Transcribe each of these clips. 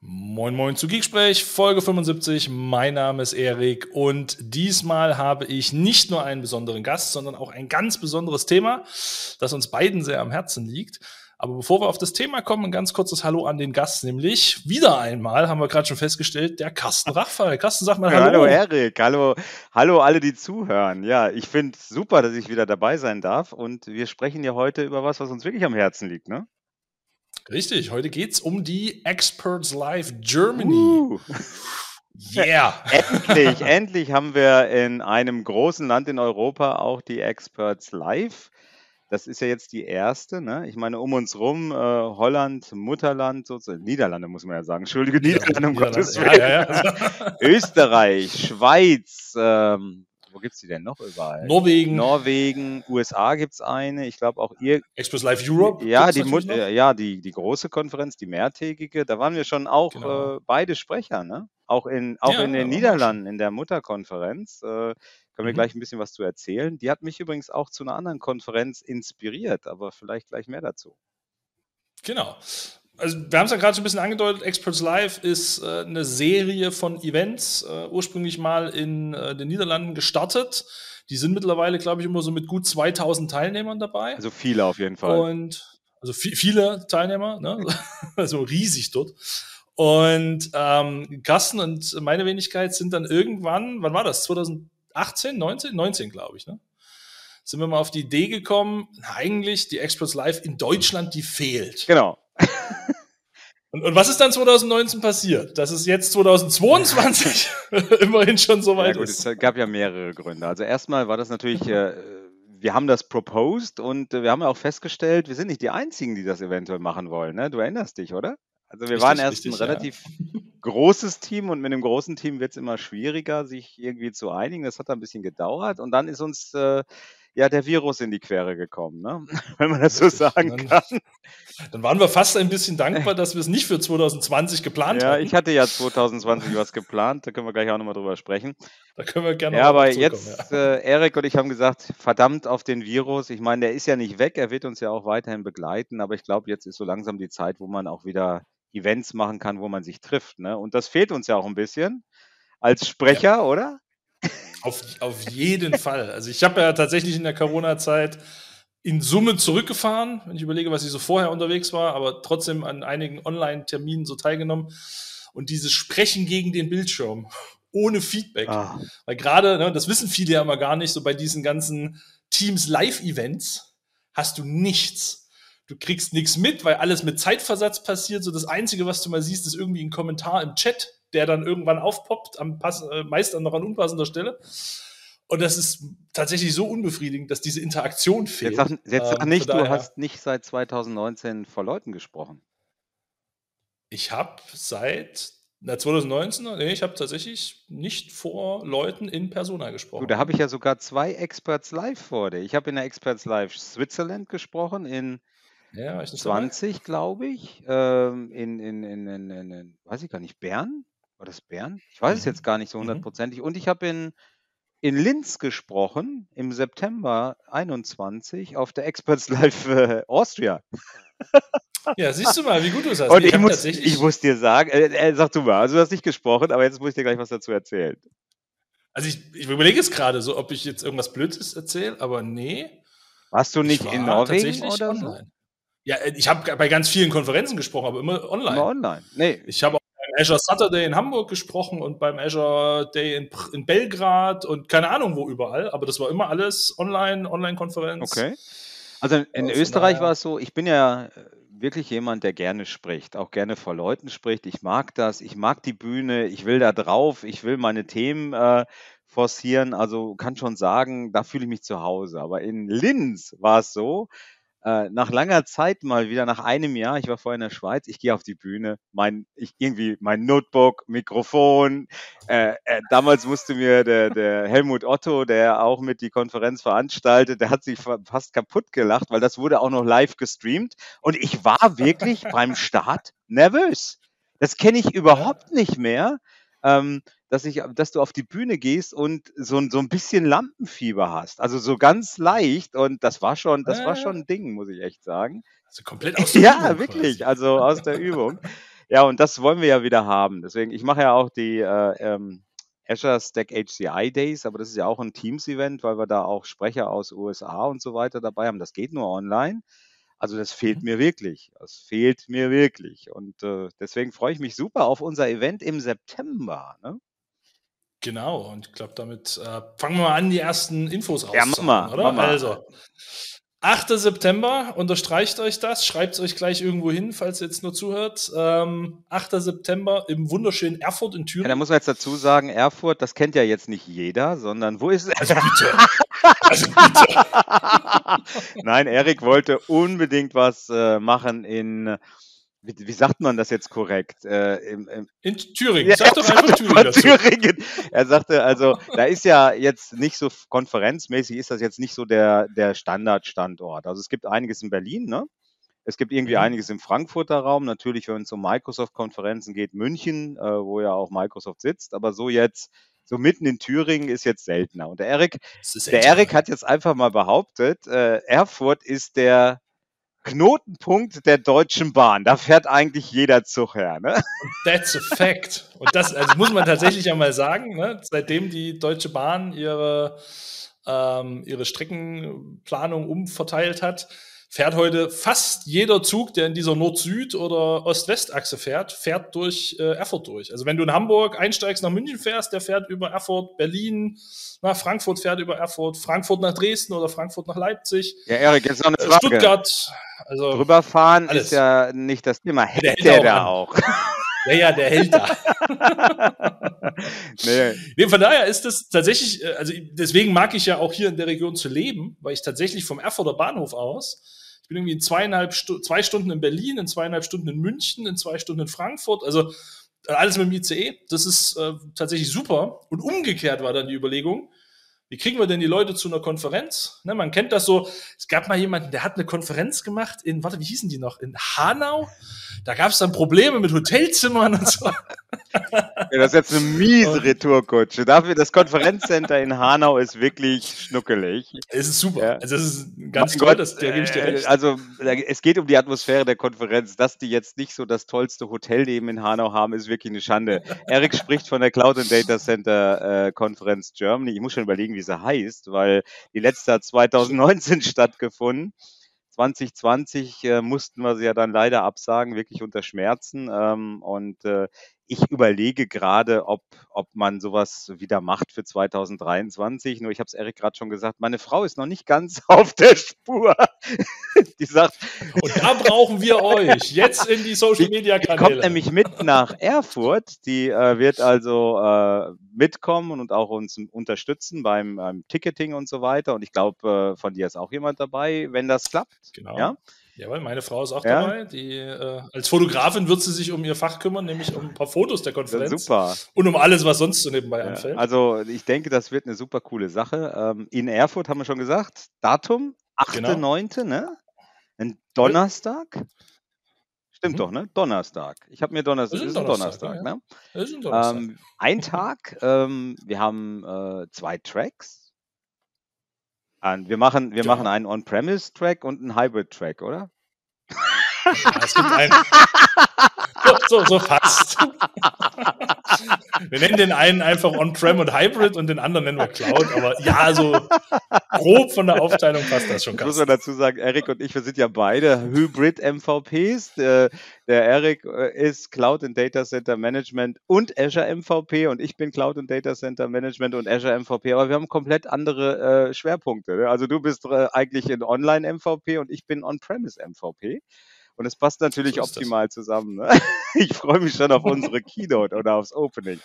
Moin Moin zu Geeksprech, Folge 75. Mein Name ist Erik und diesmal habe ich nicht nur einen besonderen Gast, sondern auch ein ganz besonderes Thema, das uns beiden sehr am Herzen liegt. Aber bevor wir auf das Thema kommen, ein ganz kurzes Hallo an den Gast, nämlich wieder einmal, haben wir gerade schon festgestellt, der Carsten Rachfall. Carsten, sag mal Hallo. Hallo Erik, hallo, hallo alle, die zuhören. Ja, ich finde es super, dass ich wieder dabei sein darf und wir sprechen ja heute über was, was uns wirklich am Herzen liegt, ne? Richtig, heute geht es um die Experts Live Germany. Uh. Yeah. endlich, endlich haben wir in einem großen Land in Europa auch die Experts Live. Das ist ja jetzt die erste. Ne? Ich meine, um uns rum, äh, Holland, Mutterland, sozusagen, Niederlande muss man ja sagen. Entschuldige, Niederlande, um Gottes Willen. Ja, ja, ja. Österreich, Schweiz, ähm, wo gibt es die denn noch überall? Norwegen. Norwegen, USA gibt es eine. Ich glaube auch ihr. Express Live Europe. Ja, die, Mut, ja die, die große Konferenz, die mehrtägige. Da waren wir schon auch genau. äh, beide Sprecher, ne? Auch in, auch ja, in den Niederlanden, in der Mutterkonferenz. Äh, können wir mhm. gleich ein bisschen was zu erzählen. Die hat mich übrigens auch zu einer anderen Konferenz inspiriert, aber vielleicht gleich mehr dazu. Genau also wir haben es ja gerade schon ein bisschen angedeutet, Experts Live ist äh, eine Serie von Events, äh, ursprünglich mal in äh, den Niederlanden gestartet. Die sind mittlerweile, glaube ich, immer so mit gut 2000 Teilnehmern dabei. Also viele auf jeden Fall. Und also viele Teilnehmer, ne? also riesig dort. Und ähm, Carsten und meine Wenigkeit sind dann irgendwann, wann war das? 2018, 19? 19, glaube ich, ne? Sind wir mal auf die Idee gekommen, eigentlich die Experts Live in Deutschland, die fehlt. Genau. Und, und, was ist dann 2019 passiert? Dass es jetzt 2022 immerhin schon so weit ja, gut, ist. Es gab ja mehrere Gründe. Also erstmal war das natürlich, äh, wir haben das proposed und äh, wir haben ja auch festgestellt, wir sind nicht die Einzigen, die das eventuell machen wollen. Ne? Du erinnerst dich, oder? Also wir richtig, waren erst richtig, ein relativ ja. großes Team und mit einem großen Team wird es immer schwieriger, sich irgendwie zu einigen. Das hat ein bisschen gedauert und dann ist uns äh, ja der Virus in die Quere gekommen, ne? wenn man das so sagen dann, kann. Dann waren wir fast ein bisschen dankbar, dass wir es nicht für 2020 geplant haben. Ja, ich hatte ja 2020 was geplant, da können wir gleich auch nochmal drüber sprechen. Da können wir gerne Ja, aber jetzt, ja. äh, Erik und ich haben gesagt, verdammt auf den Virus. Ich meine, der ist ja nicht weg, er wird uns ja auch weiterhin begleiten, aber ich glaube, jetzt ist so langsam die Zeit, wo man auch wieder Events machen kann, wo man sich trifft. Ne? Und das fehlt uns ja auch ein bisschen als Sprecher, ja. oder? Auf, auf jeden Fall. Also ich habe ja tatsächlich in der Corona-Zeit in Summe zurückgefahren, wenn ich überlege, was ich so vorher unterwegs war, aber trotzdem an einigen Online-Terminen so teilgenommen. Und dieses Sprechen gegen den Bildschirm ohne Feedback. Ah. Weil gerade, ne, das wissen viele ja immer gar nicht, so bei diesen ganzen Teams-Live-Events hast du nichts. Du kriegst nichts mit, weil alles mit Zeitversatz passiert. So das Einzige, was du mal siehst, ist irgendwie ein Kommentar im Chat der dann irgendwann aufpoppt, am Pass, äh, meist dann noch an unpassender Stelle. Und das ist tatsächlich so unbefriedigend, dass diese Interaktion fehlt. Jetzt sag, jetzt sag ähm, nicht, du hast nicht seit 2019 vor Leuten gesprochen. Ich habe seit na, 2019, nee, ich habe tatsächlich nicht vor Leuten in Persona gesprochen. Du, da habe ich ja sogar zwei Experts Live vor dir. Ich habe in der Experts Live Switzerland gesprochen, in ja, 20, glaube ich. Ähm, in, in, in, in, in, weiß ich gar nicht, Bern? War das Bern? Ich weiß es mhm. jetzt gar nicht so mhm. hundertprozentig. Und ich habe in, in Linz gesprochen im September 21 auf der Experts Live äh, Austria. Ja, siehst du mal, wie gut du es hast. Und ich, ich muss, ich muss dir sagen, äh, äh, sag du mal, also du hast nicht gesprochen, aber jetzt muss ich dir gleich was dazu erzählen. Also ich, ich überlege jetzt gerade so, ob ich jetzt irgendwas Blödes erzähle, aber nee. Warst du nicht war in Norwegen oder online. so? Ja, äh, ich habe bei ganz vielen Konferenzen gesprochen, aber immer online. Immer online. Nee. Ich habe Azure Saturday in Hamburg gesprochen und beim Azure Day in, in, Belgrad und keine Ahnung wo überall, aber das war immer alles online, Online-Konferenz. Okay. Also in also Österreich war es so, ich bin ja äh, wirklich jemand, der gerne spricht, auch gerne vor Leuten spricht. Ich mag das, ich mag die Bühne, ich will da drauf, ich will meine Themen äh, forcieren. Also kann schon sagen, da fühle ich mich zu Hause. Aber in Linz war es so, äh, nach langer Zeit mal wieder, nach einem Jahr, ich war vorher in der Schweiz, ich gehe auf die Bühne, mein, ich, irgendwie mein Notebook, Mikrofon. Äh, äh, damals musste mir der, der Helmut Otto, der auch mit die Konferenz veranstaltet, der hat sich fast kaputt gelacht, weil das wurde auch noch live gestreamt. Und ich war wirklich beim Start nervös. Das kenne ich überhaupt nicht mehr. Ähm, dass, ich, dass du auf die Bühne gehst und so, so ein bisschen Lampenfieber hast. Also so ganz leicht. Und das war schon, das war schon ein Ding, muss ich echt sagen. Also komplett aus der ja, Übung. Ja, wirklich. Also aus der Übung. Ja, und das wollen wir ja wieder haben. Deswegen, ich mache ja auch die äh, ähm, Azure Stack HCI Days, aber das ist ja auch ein Teams-Event, weil wir da auch Sprecher aus USA und so weiter dabei haben. Das geht nur online. Also das fehlt mhm. mir wirklich. Das fehlt mir wirklich. Und äh, deswegen freue ich mich super auf unser Event im September. Ne? Genau, und ich glaube, damit äh, fangen wir mal an, die ersten Infos ja, mach oder? Mach Also, 8. September, unterstreicht euch das, schreibt es euch gleich irgendwo hin, falls ihr jetzt nur zuhört. Ähm, 8. September im wunderschönen Erfurt in Thüringen. Ja, da muss man jetzt dazu sagen, Erfurt, das kennt ja jetzt nicht jeder, sondern wo ist Also bitte. also bitte. Nein, Erik wollte unbedingt was äh, machen in wie, wie, sagt man das jetzt korrekt? Äh, im, im in Thüringen. Ja, Sag doch einfach Thüringen, Thüringen. Er sagte also, da ist ja jetzt nicht so konferenzmäßig, ist das jetzt nicht so der, der Standardstandort. Also es gibt einiges in Berlin, ne? Es gibt irgendwie mhm. einiges im Frankfurter Raum. Natürlich, wenn es um Microsoft-Konferenzen geht, München, äh, wo ja auch Microsoft sitzt. Aber so jetzt, so mitten in Thüringen ist jetzt seltener. Und der Erik, der Erik hat jetzt einfach mal behauptet, äh, Erfurt ist der Knotenpunkt der Deutschen Bahn. Da fährt eigentlich jeder Zug her. Ne? That's a fact. Und das also muss man tatsächlich einmal sagen. Ne? Seitdem die Deutsche Bahn ihre, ähm, ihre Streckenplanung umverteilt hat, fährt heute fast jeder Zug, der in dieser Nord-Süd- oder Ost-West-Achse fährt, fährt durch äh, Erfurt durch. Also wenn du in Hamburg einsteigst nach München fährst, der fährt über Erfurt, Berlin, nach Frankfurt fährt über Erfurt, Frankfurt nach Dresden oder Frankfurt nach Leipzig. Ja, Erik, jetzt noch eine äh, Frage. Stuttgart. Also Drüberfahren alles. ist ja nicht das Thema. Hält der, der da auch? Ja, ja, der hält da. nee. nee. Von daher ist das tatsächlich, äh, also deswegen mag ich ja auch hier in der Region zu leben, weil ich tatsächlich vom Erfurter Bahnhof aus, ich bin irgendwie in zweieinhalb Stu zwei Stunden in Berlin, in zweieinhalb Stunden in München, in zwei Stunden in Frankfurt, also äh, alles mit dem ICE. Das ist äh, tatsächlich super. Und umgekehrt war dann die Überlegung, wie kriegen wir denn die Leute zu einer Konferenz? Ne, man kennt das so. Es gab mal jemanden, der hat eine Konferenz gemacht in, warte, wie hießen die noch? In Hanau? Da gab es dann Probleme mit Hotelzimmern und so. Das ist jetzt eine miese Retourkutsche. Dafür, das Konferenzcenter in Hanau ist wirklich schnuckelig. Es ist super. Ja. Also, es ist ganz mein toll, Gott, das, da gebe ich dir recht. Also, es geht um die Atmosphäre der Konferenz. Dass die jetzt nicht so das tollste Hotelleben in Hanau haben, ist wirklich eine Schande. Erik spricht von der Cloud and Data Center äh, Germany. Ich muss schon überlegen, wie sie heißt, weil die letzte hat 2019 stattgefunden. 2020 äh, mussten wir sie ja dann leider absagen, wirklich unter Schmerzen. Ähm, und äh, ich überlege gerade, ob, ob man sowas wieder macht für 2023. Nur ich habe es Erik gerade schon gesagt, meine Frau ist noch nicht ganz auf der Spur. die sagt. Und da brauchen wir euch. Jetzt in die Social Media Kanäle. Die kommt nämlich mit nach Erfurt. Die äh, wird also äh, mitkommen und auch uns unterstützen beim, beim Ticketing und so weiter. Und ich glaube, äh, von dir ist auch jemand dabei, wenn das klappt. Genau. Ja? Jawohl, meine Frau ist auch ja? dabei. Die, äh, als Fotografin wird sie sich um ihr Fach kümmern, nämlich um ein paar Fotos der Konferenz. Ja, super. Und um alles, was sonst so nebenbei ja, anfällt. Also ich denke, das wird eine super coole Sache. Ähm, in Erfurt haben wir schon gesagt. Datum 8.9., genau. ne? Ein Donnerstag. Stimmt mhm. doch, ne? Donnerstag. Ich habe mir Donnerstag. Das ist ein Donnerstag, Donnerstag ne? Das ist ein Donnerstag. Ähm, ein Tag. Ähm, wir haben äh, zwei Tracks. Und wir machen, wir genau. machen einen On-Premise-Track und einen Hybrid-Track, oder? Ja, es gibt einen. So, so, so fast. Wir nennen den einen einfach On-Prem und Hybrid und den anderen nennen wir Cloud. Aber ja, so grob von der Aufteilung passt das schon. Das muss man dazu sagen, Erik und ich, wir sind ja beide Hybrid-MVPs. Der, der Erik äh, ist Cloud and Data Center Management und Azure MVP und ich bin Cloud and Data Center Management und Azure MVP. Aber wir haben komplett andere äh, Schwerpunkte. Ne? Also du bist äh, eigentlich in Online-MVP und ich bin On-Premise MVP. Und es passt natürlich so optimal das. zusammen. Ne? Ich freue mich schon auf unsere Keynote oder aufs Opening.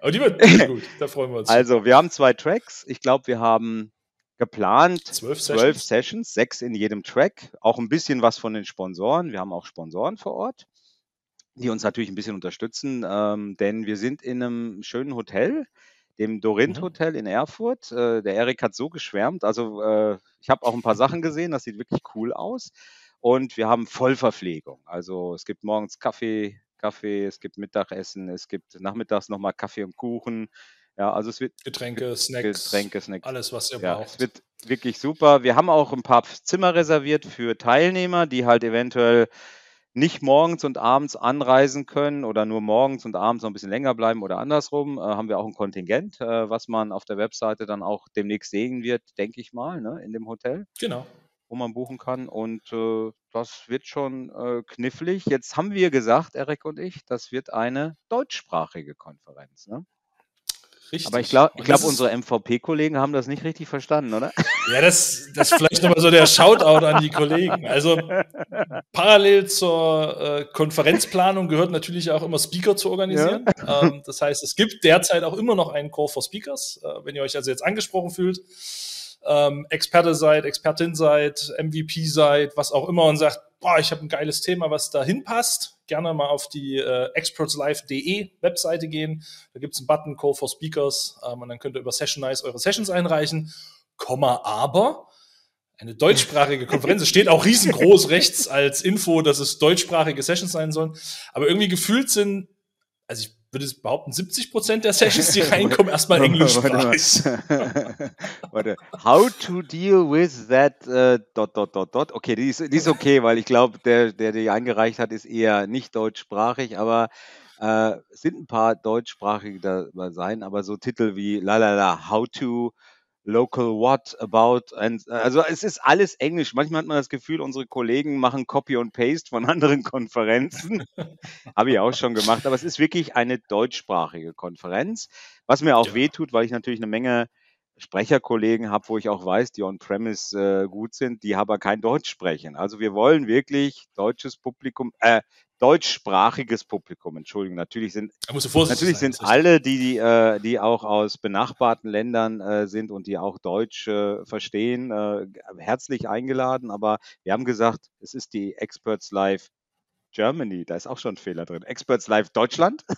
Aber die wird gut, da freuen wir uns. Also, wir haben zwei Tracks. Ich glaube, wir haben geplant zwölf Sessions. zwölf Sessions, sechs in jedem Track. Auch ein bisschen was von den Sponsoren. Wir haben auch Sponsoren vor Ort, die uns natürlich ein bisschen unterstützen, ähm, denn wir sind in einem schönen Hotel dem Dorint mhm. Hotel in Erfurt. Äh, der Erik hat so geschwärmt. Also äh, ich habe auch ein paar Sachen gesehen, das sieht wirklich cool aus. Und wir haben Vollverpflegung. Also es gibt morgens Kaffee, Kaffee, es gibt Mittagessen, es gibt nachmittags nochmal Kaffee und Kuchen. Ja, also es wird Getränke, Snacks, Getränke, Snacks, alles was ihr ja, braucht. Es wird wirklich super. Wir haben auch ein paar Zimmer reserviert für Teilnehmer, die halt eventuell nicht morgens und abends anreisen können oder nur morgens und abends noch ein bisschen länger bleiben oder andersrum, äh, haben wir auch ein Kontingent, äh, was man auf der Webseite dann auch demnächst sehen wird, denke ich mal, ne, in dem Hotel. Genau. Wo man buchen kann. Und äh, das wird schon äh, knifflig. Jetzt haben wir gesagt, Erik und ich, das wird eine deutschsprachige Konferenz. Ne? Richtig. Aber ich glaube, glaub, unsere MVP-Kollegen haben das nicht richtig verstanden, oder? Ja, das, das ist vielleicht nochmal so der Shoutout an die Kollegen. Also parallel zur äh, Konferenzplanung gehört natürlich auch immer Speaker zu organisieren. Ja. Ähm, das heißt, es gibt derzeit auch immer noch einen Call for Speakers. Äh, wenn ihr euch also jetzt angesprochen fühlt, ähm, Experte seid, Expertin seid, MVP seid, was auch immer und sagt, boah, ich habe ein geiles Thema, was da hinpasst, gerne mal auf die äh, expertslive.de Webseite gehen. Da gibt es einen Button Call for Speakers ähm, und dann könnt ihr über Session Nice eure Sessions einreichen. Komma, aber eine deutschsprachige Konferenz. Es steht auch riesengroß rechts als Info, dass es deutschsprachige Sessions sein sollen. Aber irgendwie gefühlt sind, also ich würde ich behaupten, 70 Prozent der Sessions, die reinkommen, erstmal englischsprachig. Warte, how to deal with that uh, dot, dot, dot, dot. Okay, die ist, die ist okay, weil ich glaube, der, der die eingereicht hat, ist eher nicht deutschsprachig, aber äh, sind ein paar deutschsprachige dabei sein, aber so Titel wie la la la, how to local what about and also es ist alles Englisch. Manchmal hat man das Gefühl, unsere Kollegen machen Copy und Paste von anderen Konferenzen. Habe ich auch schon gemacht, aber es ist wirklich eine deutschsprachige Konferenz, was mir auch ja. wehtut, weil ich natürlich eine Menge Sprecherkollegen habe, wo ich auch weiß, die on-premise äh, gut sind, die aber kein Deutsch sprechen. Also wir wollen wirklich deutsches Publikum, äh, deutschsprachiges Publikum, Entschuldigung, natürlich sind, natürlich sind alle, die, die, äh, die auch aus benachbarten Ländern äh, sind und die auch Deutsch äh, verstehen, äh, herzlich eingeladen, aber wir haben gesagt, es ist die Experts Live Germany, da ist auch schon ein Fehler drin. Experts Live Deutschland.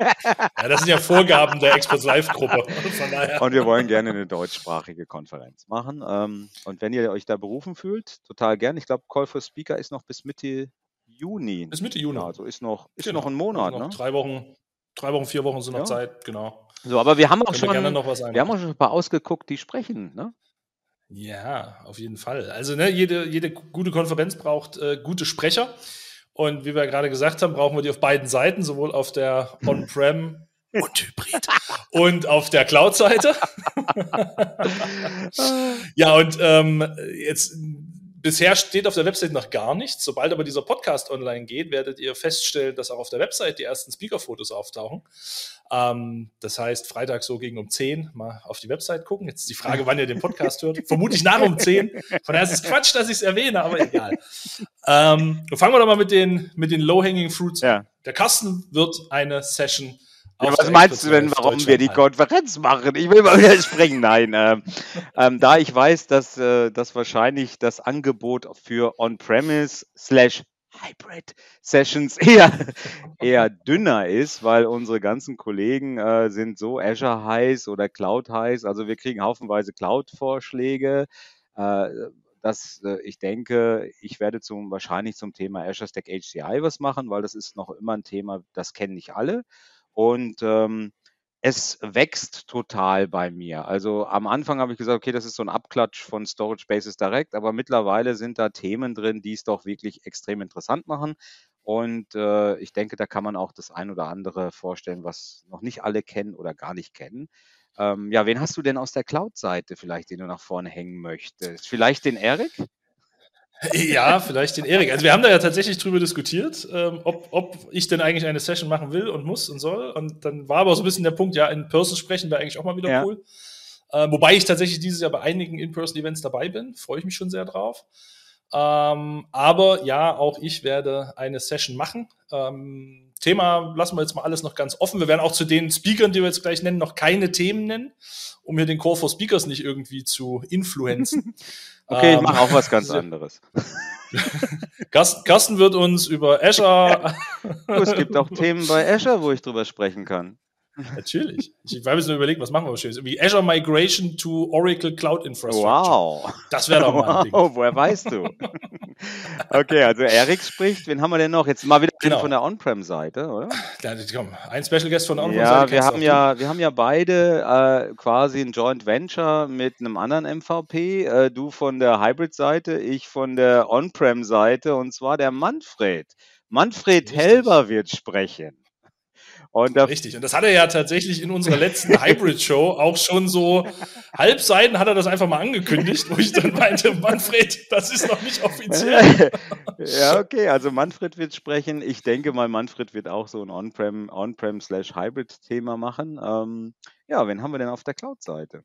Ja, das sind ja Vorgaben der Experts Live-Gruppe. Und wir wollen gerne eine deutschsprachige Konferenz machen. Ähm, und wenn ihr euch da berufen fühlt, total gern. Ich glaube, Call for Speaker ist noch bis Mitte Juni. Bis Mitte Juni. Also ist noch, ist genau. noch ein Monat. Noch ne? Drei Wochen, drei Wochen, vier Wochen sind noch ja. Zeit, genau. So, aber wir haben auch schon, wir, wir haben auch schon ein paar ausgeguckt, die sprechen, ne? Ja, auf jeden Fall. Also ne, jede, jede gute Konferenz braucht äh, gute Sprecher. Und wie wir gerade gesagt haben, brauchen wir die auf beiden Seiten, sowohl auf der On-Prem und Hybrid und auf der Cloud-Seite. ja, und ähm, jetzt Bisher steht auf der Website noch gar nichts. Sobald aber dieser Podcast online geht, werdet ihr feststellen, dass auch auf der Website die ersten Speaker-Fotos auftauchen. Ähm, das heißt, Freitag so gegen um 10 mal auf die Website gucken. Jetzt ist die Frage, wann ihr den Podcast hört. Vermutlich nach um 10. Von daher ist es Quatsch, dass ich es erwähne, aber egal. Ähm, fangen wir doch mal mit den, mit den Low-Hanging Fruits an. Ja. Der Carsten wird eine Session ja, was meinst du denn, warum wir die Konferenz machen? Ich will mal wieder sprechen. Nein, äh, ähm, da ich weiß, dass äh, das wahrscheinlich das Angebot für On-Premise slash Hybrid Sessions eher, eher dünner ist, weil unsere ganzen Kollegen äh, sind so Azure heiß oder Cloud heiß. Also wir kriegen haufenweise Cloud-Vorschläge. Äh, dass äh, ich denke, ich werde zum, wahrscheinlich zum Thema Azure Stack HCI was machen, weil das ist noch immer ein Thema, das kennen nicht alle. Und ähm, es wächst total bei mir. Also am Anfang habe ich gesagt, okay, das ist so ein Abklatsch von Storage Bases Direct, aber mittlerweile sind da Themen drin, die es doch wirklich extrem interessant machen. Und äh, ich denke, da kann man auch das ein oder andere vorstellen, was noch nicht alle kennen oder gar nicht kennen. Ähm, ja, wen hast du denn aus der Cloud-Seite vielleicht, den du nach vorne hängen möchtest? Vielleicht den Erik? Ja, vielleicht den Erik. Also wir haben da ja tatsächlich drüber diskutiert, ähm, ob, ob ich denn eigentlich eine Session machen will und muss und soll. Und dann war aber so ein bisschen der Punkt, ja, in Person sprechen wäre eigentlich auch mal wieder ja. cool. Äh, wobei ich tatsächlich dieses Jahr bei einigen In-Person-Events dabei bin. Freue ich mich schon sehr drauf. Ähm, aber ja, auch ich werde eine Session machen. Ähm, Thema lassen wir jetzt mal alles noch ganz offen. Wir werden auch zu den Speakern, die wir jetzt gleich nennen, noch keine Themen nennen, um hier den Core for Speakers nicht irgendwie zu influenzen. okay, ähm, ich mache auch was ganz anderes. Carsten wird uns über Azure. es gibt auch Themen bei Azure, wo ich drüber sprechen kann. Natürlich. Ich habe jetzt nur überlegt, was machen wir schönes. Wie Azure Migration to Oracle Cloud Infrastructure. Wow. Das wäre doch mal ein Ding. woher weißt du? okay, also Erik spricht. Wen haben wir denn noch? Jetzt mal wieder genau. von der On-Prem-Seite, oder? Ja, komm, ein Special Guest von der On-Prem-Seite. Ja, wir haben ja, wir haben ja beide äh, quasi ein Joint Venture mit einem anderen MVP. Äh, du von der Hybrid-Seite, ich von der On-Prem-Seite und zwar der Manfred. Manfred Richtig. Helber wird sprechen. Und Richtig, und das hat er ja tatsächlich in unserer letzten Hybrid-Show auch schon so halbseiten hat er das einfach mal angekündigt, wo ich dann meinte, Manfred, das ist noch nicht offiziell. ja, okay, also Manfred wird sprechen. Ich denke mal, Manfred wird auch so ein On-Prem, On-Prem slash Hybrid-Thema machen. Ähm, ja, wen haben wir denn auf der Cloud-Seite?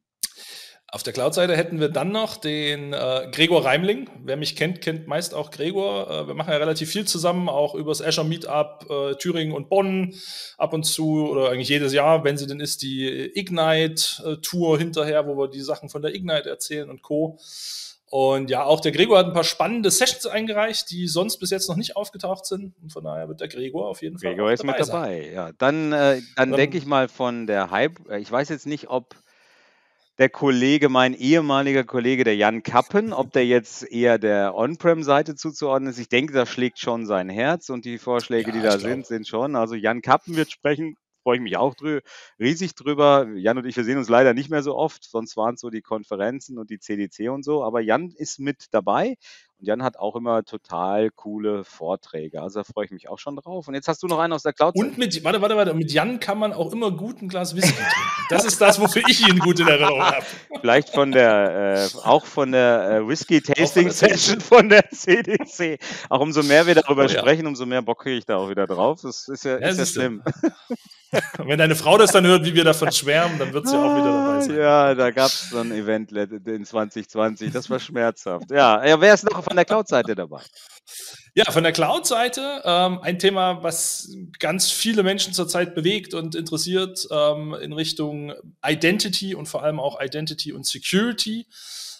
Auf der Cloud-Seite hätten wir dann noch den äh, Gregor Reimling. Wer mich kennt, kennt meist auch Gregor. Äh, wir machen ja relativ viel zusammen, auch übers Azure Meetup äh, Thüringen und Bonn ab und zu oder eigentlich jedes Jahr, wenn sie denn ist, die Ignite-Tour hinterher, wo wir die Sachen von der Ignite erzählen und Co. Und ja, auch der Gregor hat ein paar spannende Sessions eingereicht, die sonst bis jetzt noch nicht aufgetaucht sind. Und von daher wird der Gregor auf jeden Fall. Gregor ist mit dabei, sein. ja. Dann, äh, dann denke ich mal von der Hype, äh, ich weiß jetzt nicht, ob der Kollege, mein ehemaliger Kollege, der Jan Kappen, ob der jetzt eher der On-Prem-Seite zuzuordnen ist. Ich denke, da schlägt schon sein Herz und die Vorschläge, ja, die da sind, sind schon. Also Jan Kappen wird sprechen, freue ich mich auch drü riesig drüber. Jan und ich, wir sehen uns leider nicht mehr so oft, sonst waren es so die Konferenzen und die CDC und so. Aber Jan ist mit dabei und Jan hat auch immer total coole Vorträge. Also da freue ich mich auch schon drauf. Und jetzt hast du noch einen aus der Cloud. Und mit, warte, warte, warte, mit Jan kann man auch immer gut ein Glas Whisky trinken. Das ist das, wofür ich ihn gut in Erinnerung habe. Vielleicht von der, äh, auch von der äh, Whisky Tasting Session von der CDC. Auch umso mehr wir darüber oh, ja. sprechen, umso mehr Bock kriege ich da auch wieder drauf. Das ist ja, ja ist ja schlimm. Wenn deine Frau das dann hört, wie wir davon schwärmen, dann wird sie auch wieder dabei sein. Ja, da gab es so ein Event in 2020, das war schmerzhaft. Ja, ja wer ist noch von der Cloud-Seite dabei? Ja, von der Cloud-Seite ähm, ein Thema, was ganz viele Menschen zurzeit bewegt und interessiert ähm, in Richtung Identity und vor allem auch Identity und Security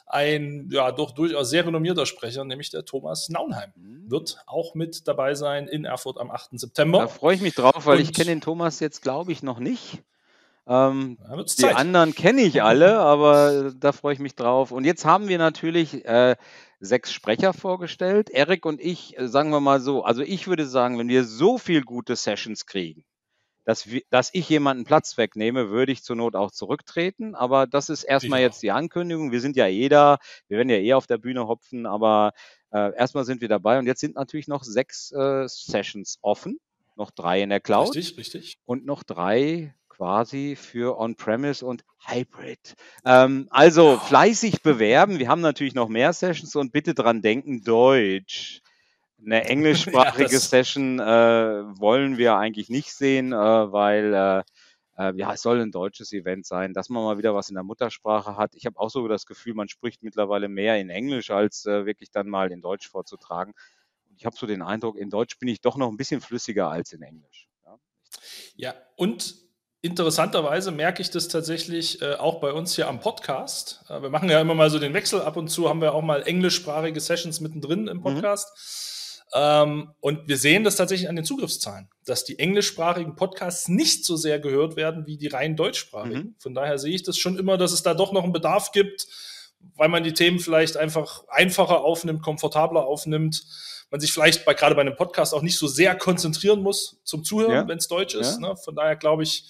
ein ja doch durchaus sehr renommierter Sprecher, nämlich der Thomas Naunheim, mhm. wird auch mit dabei sein in Erfurt am 8. September. Da freue ich mich drauf, weil Und ich kenne den Thomas jetzt, glaube ich, noch nicht. Ähm, die anderen kenne ich alle, aber da freue ich mich drauf. Und jetzt haben wir natürlich äh, sechs Sprecher vorgestellt. Erik und ich, äh, sagen wir mal so, also ich würde sagen, wenn wir so viel gute Sessions kriegen, dass, dass ich jemanden Platz wegnehme, würde ich zur Not auch zurücktreten. Aber das ist erstmal jetzt die Ankündigung. Wir sind ja eh da, wir werden ja eh auf der Bühne hopfen, aber äh, erstmal sind wir dabei. Und jetzt sind natürlich noch sechs äh, Sessions offen, noch drei in der Cloud. Richtig, richtig. Und noch drei quasi für On-Premise und Hybrid. Ähm, also fleißig bewerben. Wir haben natürlich noch mehr Sessions und bitte dran denken, Deutsch. Eine englischsprachige ja, Session äh, wollen wir eigentlich nicht sehen, äh, weil äh, äh, ja, es soll ein deutsches Event sein, dass man mal wieder was in der Muttersprache hat. Ich habe auch so das Gefühl, man spricht mittlerweile mehr in Englisch, als äh, wirklich dann mal in Deutsch vorzutragen. Ich habe so den Eindruck, in Deutsch bin ich doch noch ein bisschen flüssiger als in Englisch. Ja, ja und interessanterweise merke ich das tatsächlich äh, auch bei uns hier am Podcast. Äh, wir machen ja immer mal so den Wechsel. Ab und zu haben wir auch mal englischsprachige Sessions mittendrin im mhm. Podcast. Mhm. Ähm, und wir sehen das tatsächlich an den Zugriffszahlen, dass die englischsprachigen Podcasts nicht so sehr gehört werden wie die rein deutschsprachigen. Mhm. Von daher sehe ich das schon immer, dass es da doch noch einen Bedarf gibt, weil man die Themen vielleicht einfach einfacher aufnimmt, komfortabler aufnimmt. Man sich vielleicht bei, gerade bei einem Podcast auch nicht so sehr konzentrieren muss zum Zuhören, ja. wenn es Deutsch ist. Ja. Ne? Von daher glaube ich,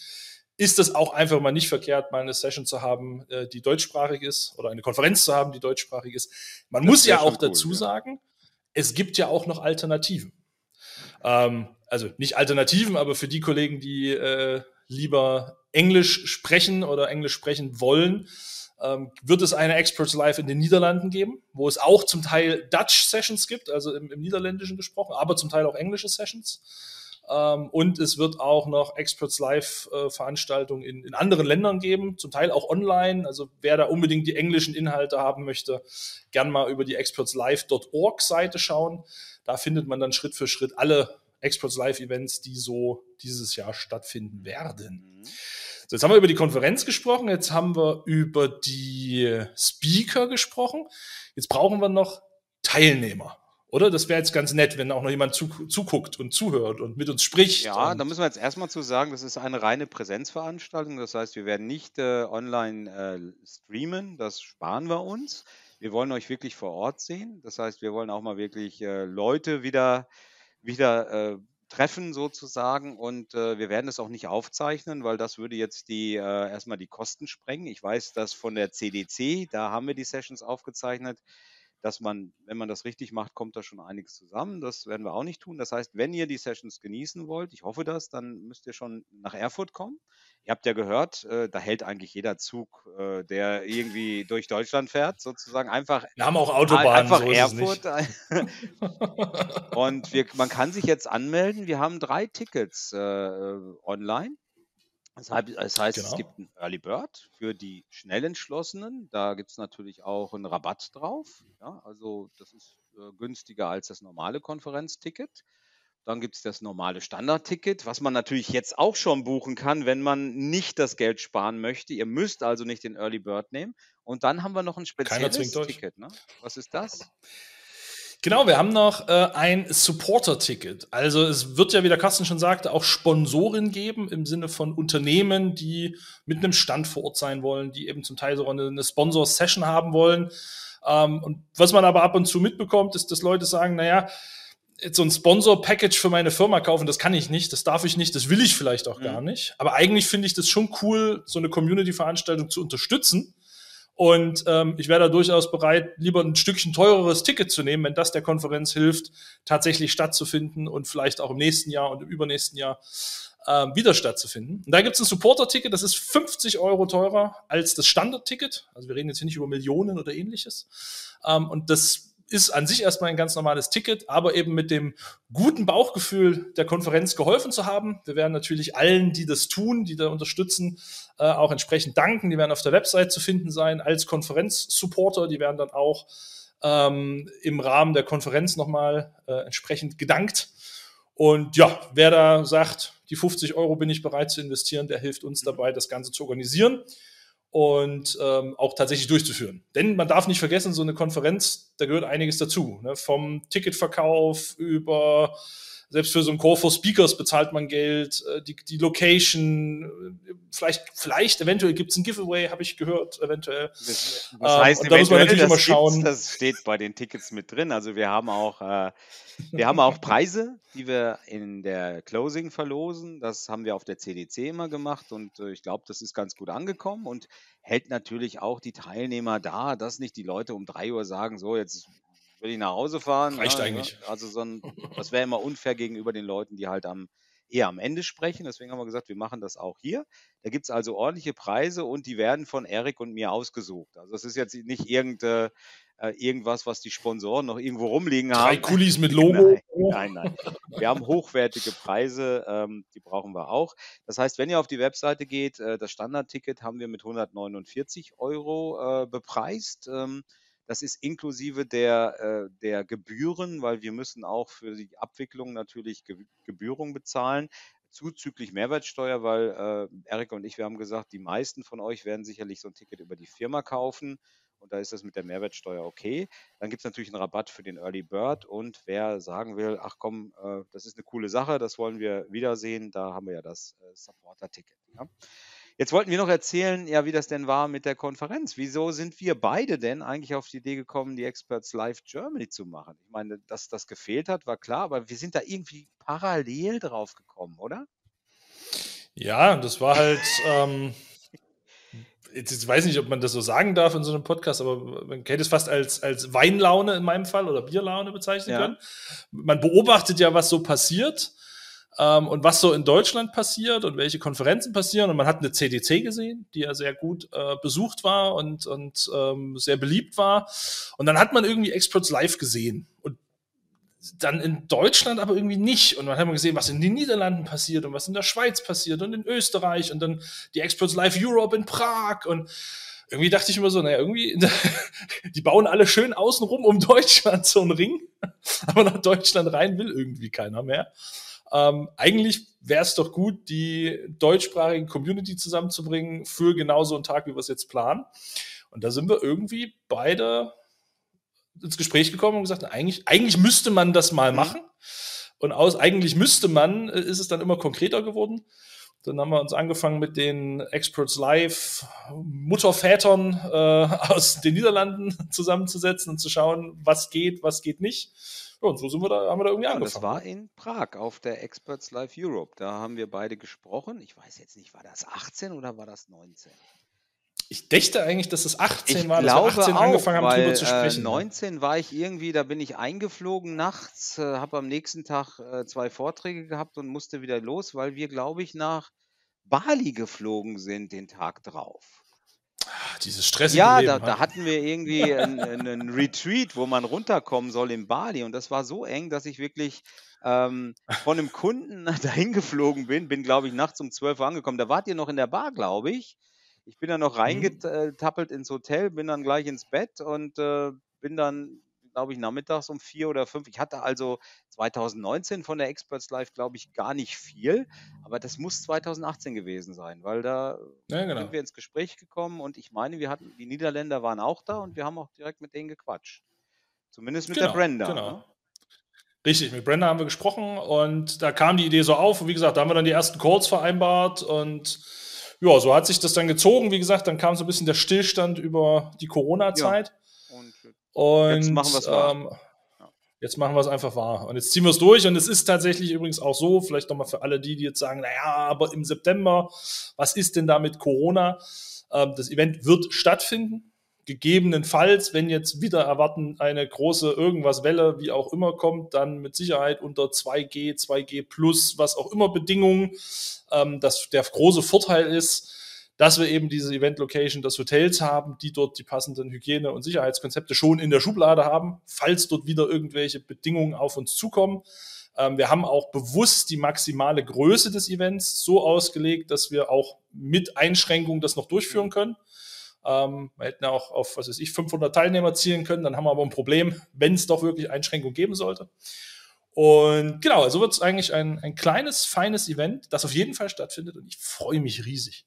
ist es auch einfach mal nicht verkehrt, mal eine Session zu haben, äh, die deutschsprachig ist oder eine Konferenz zu haben, die deutschsprachig ist. Man das muss ja auch cool, dazu ja. sagen, es gibt ja auch noch Alternativen. Ähm, also nicht Alternativen, aber für die Kollegen, die äh, lieber Englisch sprechen oder Englisch sprechen wollen, ähm, wird es eine Experts Live in den Niederlanden geben, wo es auch zum Teil Dutch Sessions gibt, also im, im Niederländischen gesprochen, aber zum Teil auch englische Sessions. Ähm, und es wird auch noch Experts Live-Veranstaltungen äh, in, in anderen Ländern geben, zum Teil auch online. Also wer da unbedingt die englischen Inhalte haben möchte, gern mal über die expertslive.org Seite schauen. Da findet man dann Schritt für Schritt alle Experts Live Events, die so dieses Jahr stattfinden werden. So, jetzt haben wir über die Konferenz gesprochen, jetzt haben wir über die Speaker gesprochen. Jetzt brauchen wir noch Teilnehmer. Oder? Das wäre jetzt ganz nett, wenn auch noch jemand zu, zuguckt und zuhört und mit uns spricht. Ja, da müssen wir jetzt erstmal zu sagen, das ist eine reine Präsenzveranstaltung. Das heißt, wir werden nicht äh, online äh, streamen, das sparen wir uns. Wir wollen euch wirklich vor Ort sehen. Das heißt, wir wollen auch mal wirklich äh, Leute wieder, wieder äh, treffen sozusagen und äh, wir werden es auch nicht aufzeichnen, weil das würde jetzt die äh, erstmal die Kosten sprengen. Ich weiß, dass von der CDC, da haben wir die Sessions aufgezeichnet, dass man, wenn man das richtig macht, kommt da schon einiges zusammen. Das werden wir auch nicht tun. Das heißt, wenn ihr die Sessions genießen wollt, ich hoffe das, dann müsst ihr schon nach Erfurt kommen. Ihr habt ja gehört, äh, da hält eigentlich jeder Zug, äh, der irgendwie durch Deutschland fährt, sozusagen einfach. Wir haben auch Autobahnen. Einfach so Erfurt. Und wir, man kann sich jetzt anmelden. Wir haben drei Tickets äh, online. Das heißt, genau. es gibt ein Early Bird für die schnell entschlossenen. Da gibt es natürlich auch einen Rabatt drauf. Ja, also das ist äh, günstiger als das normale Konferenzticket. Dann gibt es das normale Standardticket, was man natürlich jetzt auch schon buchen kann, wenn man nicht das Geld sparen möchte. Ihr müsst also nicht den Early Bird nehmen. Und dann haben wir noch ein spezielles Ticket. Ne? Was ist das? Genau, wir haben noch äh, ein Supporter-Ticket. Also es wird ja, wie der Carsten schon sagte, auch Sponsoren geben im Sinne von Unternehmen, die mit einem Stand vor Ort sein wollen, die eben zum Teil so eine, eine Sponsor-Session haben wollen. Ähm, und was man aber ab und zu mitbekommt, ist, dass Leute sagen, naja, jetzt so ein Sponsor-Package für meine Firma kaufen, das kann ich nicht, das darf ich nicht, das will ich vielleicht auch mhm. gar nicht. Aber eigentlich finde ich das schon cool, so eine Community-Veranstaltung zu unterstützen und ähm, ich wäre da durchaus bereit, lieber ein Stückchen teureres Ticket zu nehmen, wenn das der Konferenz hilft, tatsächlich stattzufinden und vielleicht auch im nächsten Jahr und im übernächsten Jahr ähm, wieder stattzufinden. Und da gibt es ein Supporter-Ticket, das ist 50 Euro teurer als das Standard-Ticket. Also wir reden jetzt hier nicht über Millionen oder ähnliches. Ähm, und das ist an sich erstmal ein ganz normales Ticket, aber eben mit dem guten Bauchgefühl der Konferenz geholfen zu haben. Wir werden natürlich allen, die das tun, die da unterstützen, äh, auch entsprechend danken. Die werden auf der Website zu finden sein als Konferenzsupporter. Die werden dann auch ähm, im Rahmen der Konferenz nochmal äh, entsprechend gedankt. Und ja, wer da sagt, die 50 Euro bin ich bereit zu investieren, der hilft uns dabei, das Ganze zu organisieren und ähm, auch tatsächlich durchzuführen. Denn man darf nicht vergessen, so eine Konferenz, da gehört einiges dazu. Ne? Vom Ticketverkauf über selbst für so ein Call for Speakers bezahlt man Geld, äh, die, die Location, äh, vielleicht, vielleicht, eventuell gibt es ein Giveaway, habe ich gehört, eventuell. Das, das heißt, ähm, da muss man natürlich immer schauen. Das steht bei den Tickets mit drin. Also wir haben auch, äh, wir haben auch Preise, die wir in der Closing verlosen. Das haben wir auf der CDC immer gemacht und äh, ich glaube, das ist ganz gut angekommen und hält natürlich auch die Teilnehmer da, dass nicht die Leute um drei Uhr sagen, so jetzt will ich nach Hause fahren. Reicht ja, eigentlich. Also so ein, das wäre immer unfair gegenüber den Leuten, die halt am eher am Ende sprechen. Deswegen haben wir gesagt, wir machen das auch hier. Da gibt es also ordentliche Preise und die werden von Erik und mir ausgesucht. Also es ist jetzt nicht irgende, äh, irgendwas, was die Sponsoren noch irgendwo rumliegen haben. Drei Kulis mit Logo. Nein, nein, nein. Wir haben hochwertige Preise, ähm, die brauchen wir auch. Das heißt, wenn ihr auf die Webseite geht, äh, das Standardticket haben wir mit 149 Euro äh, bepreist. Ähm, das ist inklusive der, äh, der Gebühren, weil wir müssen auch für die Abwicklung natürlich Ge Gebühren bezahlen zuzüglich Mehrwertsteuer, weil äh, Erika und ich, wir haben gesagt, die meisten von euch werden sicherlich so ein Ticket über die Firma kaufen und da ist das mit der Mehrwertsteuer okay. Dann gibt es natürlich einen Rabatt für den Early Bird und wer sagen will, ach komm, äh, das ist eine coole Sache, das wollen wir wiedersehen, da haben wir ja das äh, Supporter-Ticket. Ja? Jetzt wollten wir noch erzählen, ja, wie das denn war mit der Konferenz. Wieso sind wir beide denn eigentlich auf die Idee gekommen, die Experts Live Germany zu machen? Ich meine, dass das gefehlt hat, war klar, aber wir sind da irgendwie parallel drauf gekommen, oder? Ja, das war halt. Ähm, jetzt, jetzt weiß nicht, ob man das so sagen darf in so einem Podcast, aber man kennt es fast als, als Weinlaune in meinem Fall oder Bierlaune bezeichnen ja. können. Man beobachtet ja, was so passiert ähm, und was so in Deutschland passiert und welche Konferenzen passieren. Und man hat eine CDC gesehen, die ja sehr gut äh, besucht war und, und ähm, sehr beliebt war. Und dann hat man irgendwie Experts live gesehen. Und dann in Deutschland aber irgendwie nicht. Und dann haben wir gesehen, was in den Niederlanden passiert und was in der Schweiz passiert und in Österreich und dann die Experts Live Europe in Prag und irgendwie dachte ich immer so, naja, irgendwie, die bauen alle schön außenrum um Deutschland so einen Ring, aber nach Deutschland rein will irgendwie keiner mehr. Ähm, eigentlich wäre es doch gut, die deutschsprachige Community zusammenzubringen für genau so einen Tag, wie wir es jetzt planen. Und da sind wir irgendwie beide ins Gespräch gekommen und gesagt, eigentlich, eigentlich müsste man das mal mhm. machen. Und aus eigentlich müsste man, äh, ist es dann immer konkreter geworden. Dann haben wir uns angefangen mit den Experts Live Muttervätern äh, aus den Niederlanden zusammenzusetzen und zu schauen, was geht, was geht nicht. Ja, und so sind wir da, haben wir da irgendwie ja, angefangen. Das war in Prag auf der Experts Live Europe. Da haben wir beide gesprochen. Ich weiß jetzt nicht, war das 18 oder war das 19? Ich dächte eigentlich, dass es 18 ich war, dass wir 18 auch, angefangen haben, weil, drüber zu sprechen. Äh, 19 war ich irgendwie, da bin ich eingeflogen nachts, äh, habe am nächsten Tag äh, zwei Vorträge gehabt und musste wieder los, weil wir, glaube ich, nach Bali geflogen sind den Tag drauf. Ach, dieses stressige Ja, Leben. da, da hatten wir irgendwie einen Retreat, wo man runterkommen soll in Bali und das war so eng, dass ich wirklich ähm, von einem Kunden dahin geflogen bin, bin, glaube ich, nachts um 12 Uhr angekommen. Da wart ihr noch in der Bar, glaube ich. Ich bin dann noch mhm. reingetappelt ins Hotel, bin dann gleich ins Bett und äh, bin dann, glaube ich, nachmittags um vier oder fünf. Ich hatte also 2019 von der Experts Live, glaube ich, gar nicht viel, aber das muss 2018 gewesen sein, weil da ja, genau. sind wir ins Gespräch gekommen und ich meine, wir hatten, die Niederländer waren auch da und wir haben auch direkt mit denen gequatscht. Zumindest mit genau, der Brenda. Genau. Ne? Richtig, mit Brenda haben wir gesprochen und da kam die Idee so auf und wie gesagt, da haben wir dann die ersten Calls vereinbart und ja, so hat sich das dann gezogen. Wie gesagt, dann kam so ein bisschen der Stillstand über die Corona-Zeit. Ja. Und, und, jetzt machen wir es. Ähm, Jetzt machen wir es einfach wahr. Und jetzt ziehen wir es durch. Und es ist tatsächlich übrigens auch so, vielleicht nochmal für alle die, die jetzt sagen, naja, aber im September, was ist denn da mit Corona? Ähm, das Event wird stattfinden gegebenenfalls, wenn jetzt wieder erwarten eine große irgendwas Welle, wie auch immer kommt, dann mit Sicherheit unter 2G, 2G plus, was auch immer Bedingungen. Ähm, das der große Vorteil ist, dass wir eben diese Event-Location des Hotels haben, die dort die passenden Hygiene- und Sicherheitskonzepte schon in der Schublade haben, falls dort wieder irgendwelche Bedingungen auf uns zukommen. Ähm, wir haben auch bewusst die maximale Größe des Events so ausgelegt, dass wir auch mit Einschränkungen das noch durchführen können. Ähm, wir hätten auch auf, was weiß ich, 500 Teilnehmer zielen können, dann haben wir aber ein Problem, wenn es doch wirklich Einschränkungen geben sollte. Und genau, also wird es eigentlich ein, ein kleines, feines Event, das auf jeden Fall stattfindet und ich freue mich riesig,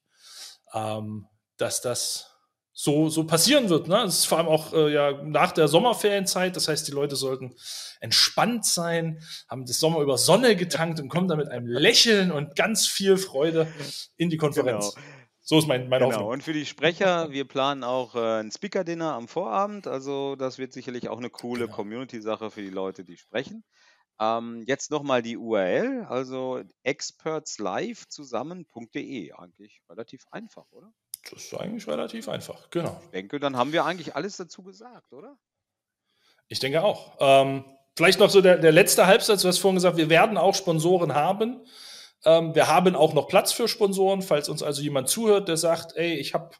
ähm, dass das so, so passieren wird. Ne? Es ist vor allem auch äh, ja, nach der Sommerferienzeit, das heißt, die Leute sollten entspannt sein, haben das Sommer über Sonne getankt und kommen dann mit einem Lächeln und ganz viel Freude in die Konferenz. Genau. So ist mein, meine genau. Hoffnung. Und für die Sprecher, wir planen auch äh, ein Speaker-Dinner am Vorabend. Also das wird sicherlich auch eine coole genau. Community-Sache für die Leute, die sprechen. Ähm, jetzt nochmal die URL, also expertslive zusammen.de. Eigentlich relativ einfach, oder? Das ist eigentlich relativ einfach, genau. Ich denke, dann haben wir eigentlich alles dazu gesagt, oder? Ich denke auch. Ähm, vielleicht noch so der, der letzte Halbsatz, du hast vorhin gesagt, wir werden auch Sponsoren haben. Ähm, wir haben auch noch Platz für Sponsoren, falls uns also jemand zuhört, der sagt, ey, ich habe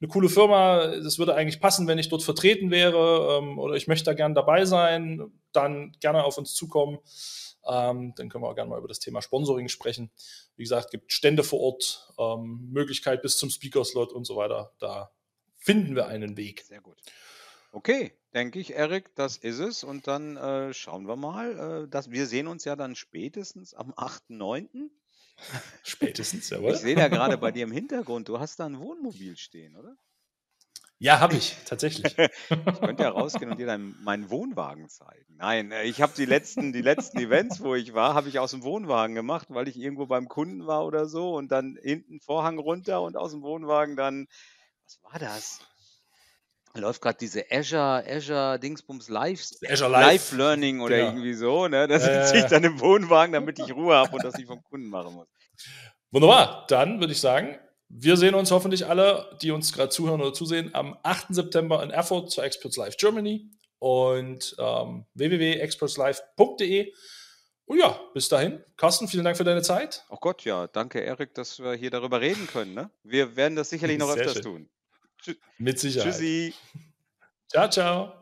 eine coole Firma, das würde eigentlich passen, wenn ich dort vertreten wäre ähm, oder ich möchte da gerne dabei sein, dann gerne auf uns zukommen. Ähm, dann können wir auch gerne mal über das Thema Sponsoring sprechen. Wie gesagt, gibt Stände vor Ort, ähm, Möglichkeit bis zum Speaker-Slot und so weiter. Da finden wir einen Weg. Sehr gut. Okay, denke ich, Erik, das ist es. Und dann äh, schauen wir mal. Äh, dass, wir sehen uns ja dann spätestens am 8.9. Spätestens, jawohl. Ich sehe da gerade bei dir im Hintergrund, du hast da ein Wohnmobil stehen, oder? Ja, habe ich, tatsächlich. ich könnte ja rausgehen und dir dann meinen Wohnwagen zeigen. Nein, äh, ich habe die letzten, die letzten Events, wo ich war, habe ich aus dem Wohnwagen gemacht, weil ich irgendwo beim Kunden war oder so und dann hinten Vorhang runter und aus dem Wohnwagen dann, was war das? Läuft gerade diese Azure, Azure Dingsbums Live, Azure Live. Live Learning oder genau. irgendwie so. Ne? Da sitze ich dann im Wohnwagen, damit ich Ruhe habe und das nicht vom Kunden machen muss. Wunderbar. Dann würde ich sagen, wir sehen uns hoffentlich alle, die uns gerade zuhören oder zusehen, am 8. September in Erfurt zur Experts Live Germany und ähm, www.expertslive.de. Und ja, bis dahin. Carsten, vielen Dank für deine Zeit. Oh Gott, ja. Danke, Erik, dass wir hier darüber reden können. Ne? Wir werden das sicherlich noch Sehr öfters schön. tun. Mit Sicherheit. Tschüssi. Ciao, ciao.